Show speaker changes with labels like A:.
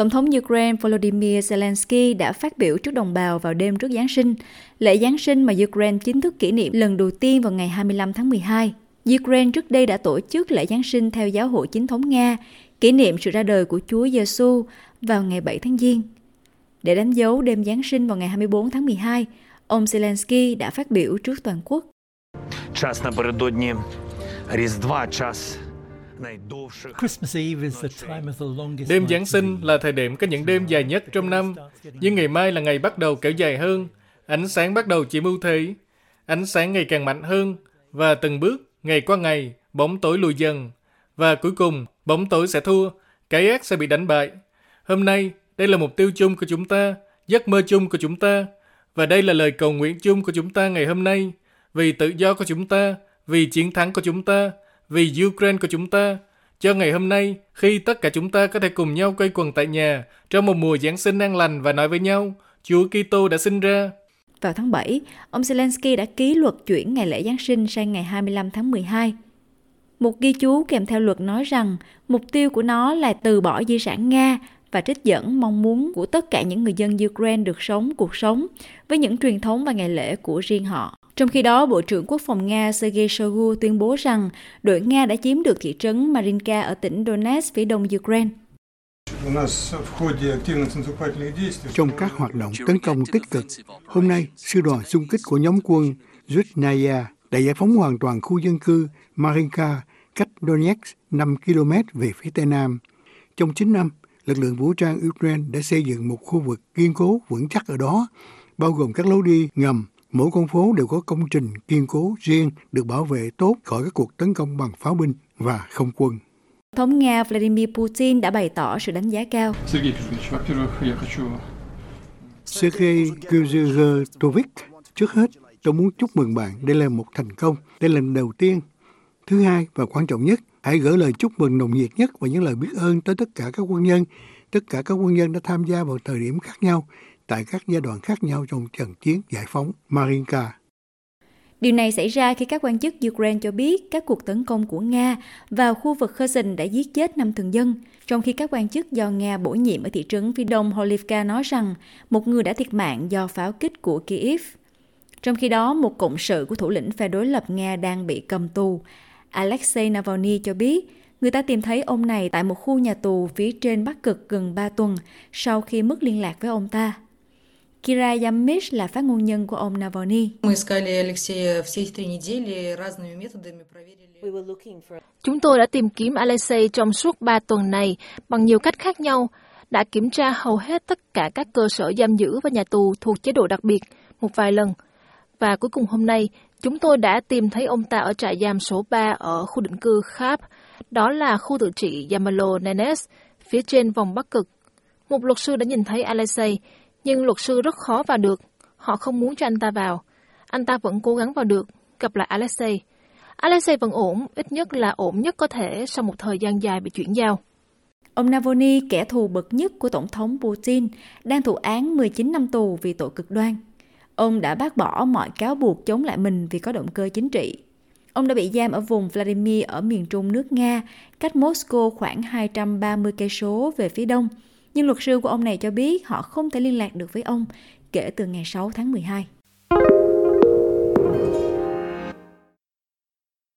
A: Tổng thống Ukraine Volodymyr Zelensky đã phát biểu trước đồng bào vào đêm trước Giáng sinh, lễ Giáng sinh mà Ukraine chính thức kỷ niệm lần đầu tiên vào ngày 25 tháng 12. Ukraine trước đây đã tổ chức lễ Giáng sinh theo giáo hội chính thống Nga, kỷ niệm sự ra đời của Chúa Giêsu vào ngày 7 tháng Giêng. Để đánh dấu đêm Giáng sinh vào ngày 24 tháng 12, ông Zelensky đã phát biểu trước toàn quốc.
B: Час напередодні Різдва, час
C: Đêm Giáng sinh là thời điểm có những đêm dài nhất trong năm, nhưng ngày mai là ngày bắt đầu kéo dài hơn. Ánh sáng bắt đầu chiếm ưu thế. Ánh sáng ngày càng mạnh hơn, và từng bước, ngày qua ngày, bóng tối lùi dần. Và cuối cùng, bóng tối sẽ thua, cái ác sẽ bị đánh bại. Hôm nay, đây là mục tiêu chung của chúng ta, giấc mơ chung của chúng ta, và đây là lời cầu nguyện chung của chúng ta ngày hôm nay, vì tự do của chúng ta, vì chiến thắng của chúng ta, vì Ukraine của chúng ta, cho ngày hôm nay khi tất cả chúng ta có thể cùng nhau quay quần tại nhà trong một mùa Giáng sinh an lành và nói với nhau, Chúa Kitô đã sinh ra.
A: Vào tháng 7, ông Zelensky đã ký luật chuyển ngày lễ Giáng sinh sang ngày 25 tháng 12. Một ghi chú kèm theo luật nói rằng mục tiêu của nó là từ bỏ di sản Nga và trích dẫn mong muốn của tất cả những người dân Ukraine được sống cuộc sống với những truyền thống và ngày lễ của riêng họ. Trong khi đó, Bộ trưởng Quốc phòng Nga Sergei Shoigu tuyên bố rằng đội Nga đã chiếm được thị trấn Marinka ở tỉnh Donetsk phía đông Ukraine.
D: Trong các hoạt động tấn công tích cực, hôm nay, sư đoàn xung kích của nhóm quân Zhutnaya đã giải phóng hoàn toàn khu dân cư Marinka cách Donetsk 5 km về phía tây nam. Trong 9 năm, lực lượng vũ trang Ukraine đã xây dựng một khu vực kiên cố vững chắc ở đó, bao gồm các lối đi ngầm Mỗi con phố đều có công trình kiên cố riêng được bảo vệ tốt khỏi các cuộc tấn công bằng pháo binh và không quân.
A: Thống Nga Vladimir Putin đã bày tỏ sự đánh giá cao.
D: Sergei Kuzyetovich, trước hết, tôi muốn chúc mừng bạn. Đây là một thành công. Đây là lần đầu tiên. Thứ hai và quan trọng nhất, hãy gửi lời chúc mừng nồng nhiệt nhất và những lời biết ơn tới tất cả các quân nhân. Tất cả các quân nhân đã tham gia vào thời điểm khác nhau tại các giai đoạn khác nhau trong trận chiến giải phóng Marinka.
A: Điều này xảy ra khi các quan chức Ukraine cho biết các cuộc tấn công của Nga vào khu vực Kherson đã giết chết 5 thường dân, trong khi các quan chức do Nga bổ nhiệm ở thị trấn phía đông Holivka nói rằng một người đã thiệt mạng do pháo kích của Kyiv. Trong khi đó, một cộng sự của thủ lĩnh phe đối lập Nga đang bị cầm tù. Alexei Navalny cho biết người ta tìm thấy ông này tại một khu nhà tù phía trên Bắc Cực gần 3 tuần sau khi mất liên lạc với ông ta. Kira Yamish là phát ngôn nhân của ông Navalny.
E: Chúng tôi đã tìm kiếm Alexei trong suốt 3 tuần này bằng nhiều cách khác nhau, đã kiểm tra hầu hết tất cả các cơ sở giam giữ và nhà tù thuộc chế độ đặc biệt một vài lần. Và cuối cùng hôm nay, chúng tôi đã tìm thấy ông ta ở trại giam số 3 ở khu định cư Khap, đó là khu tự trị Yamalo Nenes, phía trên vòng Bắc Cực. Một luật sư đã nhìn thấy Alexei, nhưng luật sư rất khó vào được. Họ không muốn cho anh ta vào. Anh ta vẫn cố gắng vào được, gặp lại Alexei. Alexei vẫn ổn, ít nhất là ổn nhất có thể sau một thời gian dài bị chuyển giao.
A: Ông Navalny, kẻ thù bậc nhất của Tổng thống Putin, đang thụ án 19 năm tù vì tội cực đoan. Ông đã bác bỏ mọi cáo buộc chống lại mình vì có động cơ chính trị. Ông đã bị giam ở vùng Vladimir ở miền trung nước Nga, cách Moscow khoảng 230 cây số về phía đông – nhưng luật sư của ông này cho biết họ không thể liên lạc được với ông kể từ ngày 6 tháng 12.